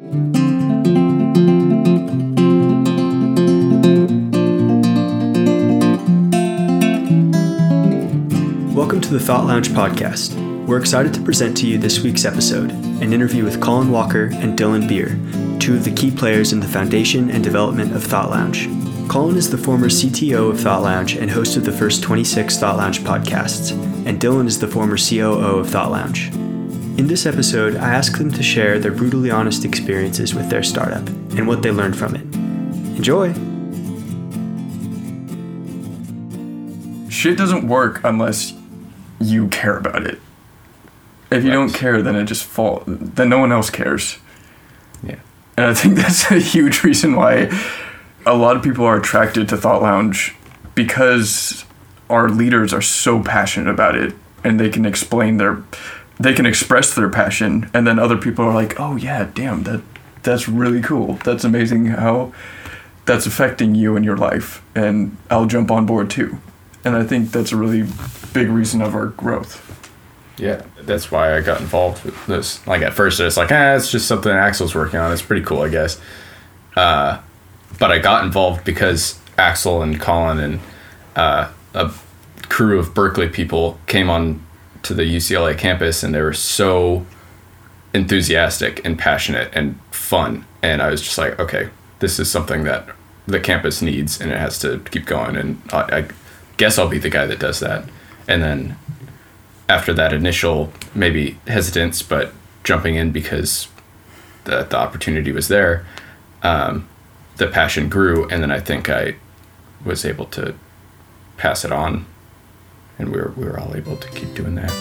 Welcome to the Thought Lounge podcast. We're excited to present to you this week's episode an interview with Colin Walker and Dylan Beer, two of the key players in the foundation and development of Thought Lounge. Colin is the former CTO of Thought Lounge and host of the first 26 Thought Lounge podcasts, and Dylan is the former COO of Thought Lounge. In this episode, I ask them to share their brutally honest experiences with their startup and what they learned from it. Enjoy! Shit doesn't work unless you care about it. If you don't care, then it just fall. Then no one else cares. Yeah. And I think that's a huge reason why a lot of people are attracted to Thought Lounge because our leaders are so passionate about it and they can explain their they can express their passion and then other people are like, "Oh yeah, damn, that that's really cool. That's amazing how that's affecting you in your life and I'll jump on board too." And I think that's a really big reason of our growth. Yeah, that's why I got involved with this. Like at first, it's like, ah, it's just something Axel's working on. It's pretty cool, I guess. Uh, but I got involved because Axel and Colin and uh, a crew of Berkeley people came on to the UCLA campus, and they were so enthusiastic and passionate and fun. And I was just like, okay, this is something that the campus needs, and it has to keep going. And I, I guess I'll be the guy that does that. And then after that initial maybe hesitance, but jumping in because the, the opportunity was there, um, the passion grew. And then I think I was able to pass it on. And we were, we were all able to keep doing that.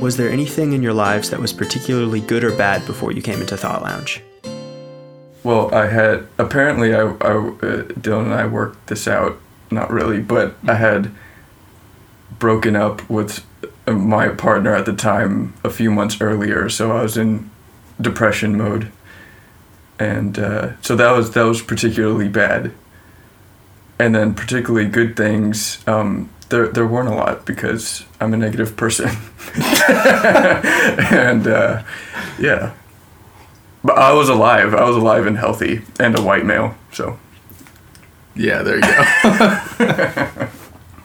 Was there anything in your lives that was particularly good or bad before you came into Thought Lounge? Well, I had apparently I, I uh, Dylan and I worked this out. Not really, but I had broken up with my partner at the time a few months earlier, so I was in depression mode, and uh, so that was that was particularly bad. And then particularly good things, um, there there weren't a lot because I'm a negative person, and uh, yeah. But I was alive. I was alive and healthy, and a white male. So Yeah, there you go.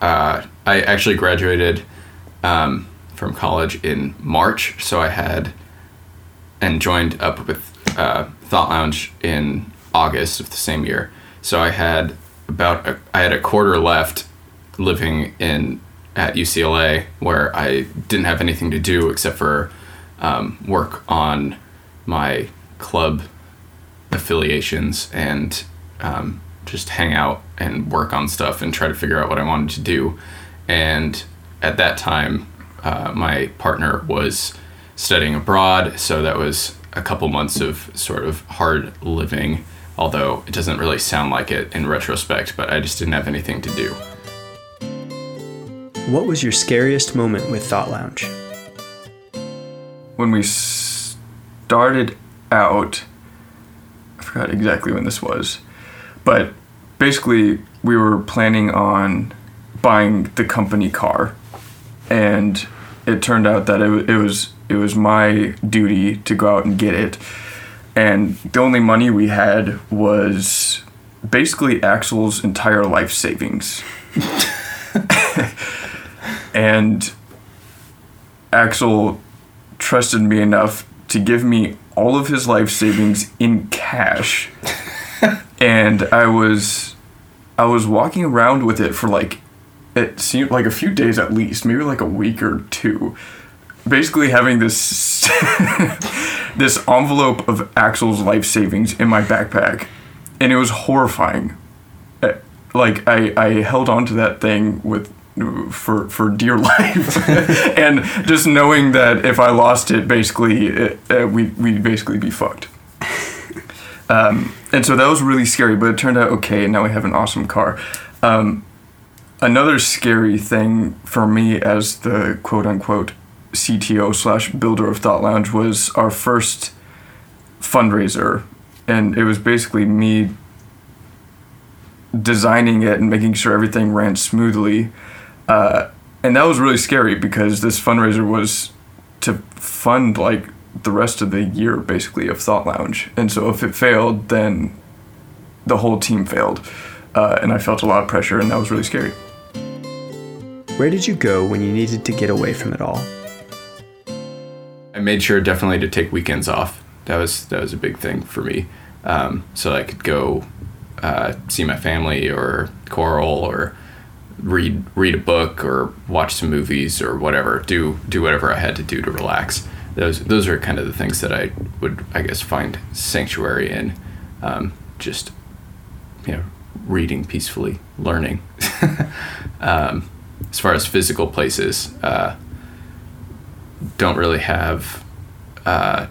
uh, I actually graduated um, from college in March, so I had and joined up with uh, Thought Lounge in August of the same year. So I had about a, I had a quarter left living in at UCLA where I didn't have anything to do except for um, work on my club affiliations and um, just hang out and work on stuff and try to figure out what I wanted to do. And at that time, uh, my partner was studying abroad, so that was a couple months of sort of hard living, although it doesn't really sound like it in retrospect, but I just didn't have anything to do. What was your scariest moment with Thought Lounge? when we started out, I forgot exactly when this was, but basically we were planning on buying the company car, and it turned out that it, it was it was my duty to go out and get it, and the only money we had was basically Axel's entire life savings, and Axel trusted me enough to give me all of his life savings in cash. and I was I was walking around with it for like it seemed like a few days at least, maybe like a week or two. Basically having this this envelope of Axel's life savings in my backpack. And it was horrifying. Uh, Like I, I held on to that thing with for for dear life, and just knowing that if I lost it, basically, it, uh, we we'd basically be fucked. Um, and so that was really scary, but it turned out okay. And now we have an awesome car. Um, another scary thing for me as the quote unquote CTO slash builder of Thought Lounge was our first fundraiser, and it was basically me designing it and making sure everything ran smoothly. Uh, and that was really scary because this fundraiser was to fund like the rest of the year basically of Thought Lounge. And so if it failed, then the whole team failed. Uh, and I felt a lot of pressure, and that was really scary. Where did you go when you needed to get away from it all? I made sure definitely to take weekends off. That was that was a big thing for me, um, so I could go uh, see my family or choral or read read a book or watch some movies or whatever. Do do whatever I had to do to relax. Those those are kind of the things that I would I guess find sanctuary in. Um, just you know, reading peacefully, learning. um, as far as physical places, uh, don't really have uh,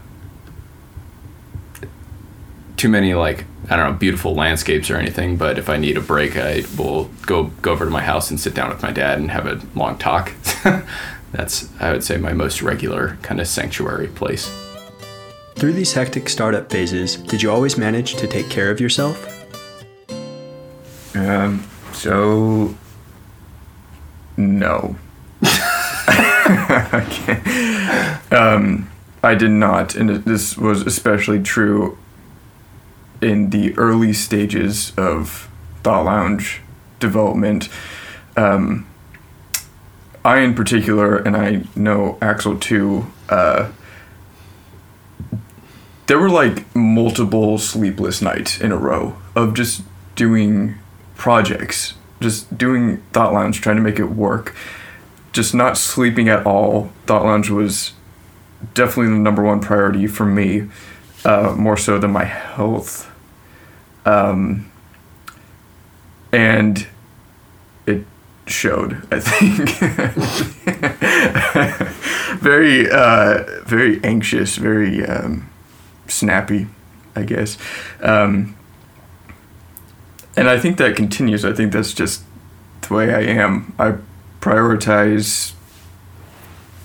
too many like I don't know beautiful landscapes or anything. But if I need a break, I will go go over to my house and sit down with my dad and have a long talk. That's I would say my most regular kind of sanctuary place. Through these hectic startup phases, did you always manage to take care of yourself? Um, so no. um, I did not, and this was especially true in the early stages of Thought Lounge development. Um, I, in particular, and I know Axel too, uh, there were like multiple sleepless nights in a row of just doing projects, just doing Thought Lounge, trying to make it work, just not sleeping at all. Thought Lounge was definitely the number one priority for me, uh, more so than my health. Um, and it showed, I think. very, uh, very anxious, very um, snappy, I guess. Um, and I think that continues. I think that's just the way I am. I prioritize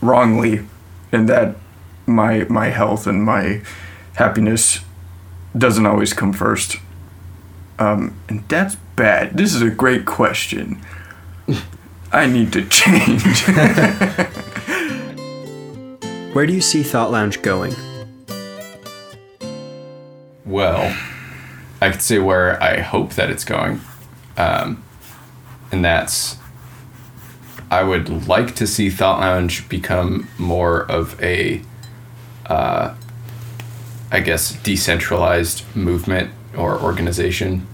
wrongly, and that my my health and my happiness doesn't always come first. Um, and that's bad. This is a great question. I need to change. Where do you see Thought Lounge going? Well, I could say where I hope that it's going, um, and that's I would like to see Thought Lounge become more of a, uh, I guess, decentralized movement or organization,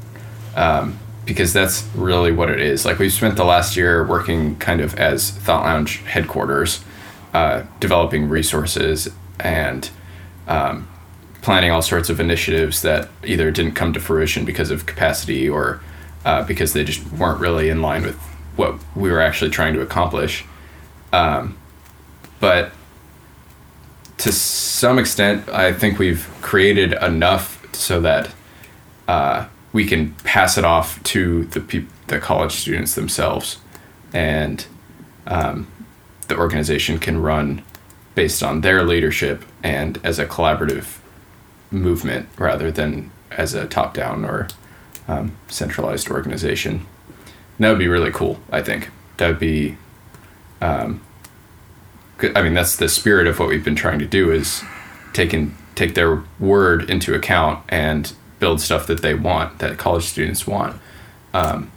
um, because that's really what it is. Like we've spent the last year working kind of as Thought Lounge headquarters, uh, developing resources and um, planning all sorts of initiatives that either didn't come to fruition because of capacity or uh, because they just weren't really in line with what we were actually trying to accomplish. Um, but to some extent, I think we've created enough so that uh, we can pass it off to the the college students themselves, and um, the organization can run based on their leadership and as a collaborative movement rather than as a top down or um, centralized organization. That would be really cool, I think. That would be, um, I mean, that's the spirit of what we've been trying to do is taking take their word into account and build stuff that they want, that college students want. Um,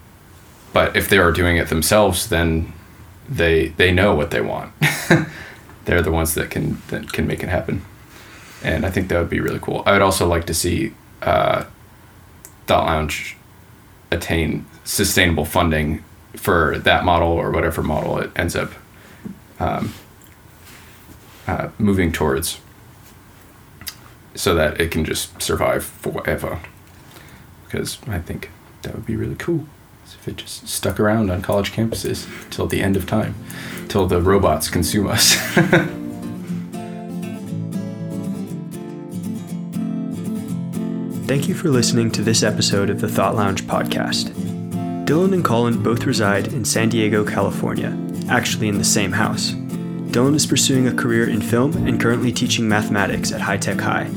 but if they are doing it themselves, then they they know what they want. They're the ones that can that can make it happen and I think that would be really cool. I would also like to see uh, Thought Lounge attain sustainable funding for that model or whatever model it ends up um, uh, moving towards, so that it can just survive forever. Because I think that would be really cool if it just stuck around on college campuses till the end of time, till the robots consume us. Thank you for listening to this episode of the Thought Lounge podcast. Dylan and Colin both reside in San Diego, California, actually in the same house. Dylan is pursuing a career in film and currently teaching mathematics at High Tech High.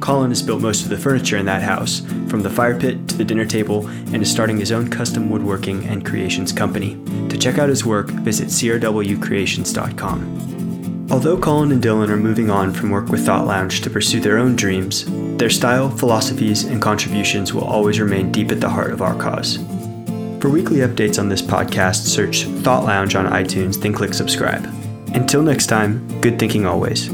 Colin has built most of the furniture in that house, from the fire pit to the dinner table, and is starting his own custom woodworking and creations company. To check out his work, visit crwcreations.com. Although Colin and Dylan are moving on from work with Thought Lounge to pursue their own dreams, their style, philosophies, and contributions will always remain deep at the heart of our cause. For weekly updates on this podcast, search Thought Lounge on iTunes, then click subscribe. Until next time, good thinking always.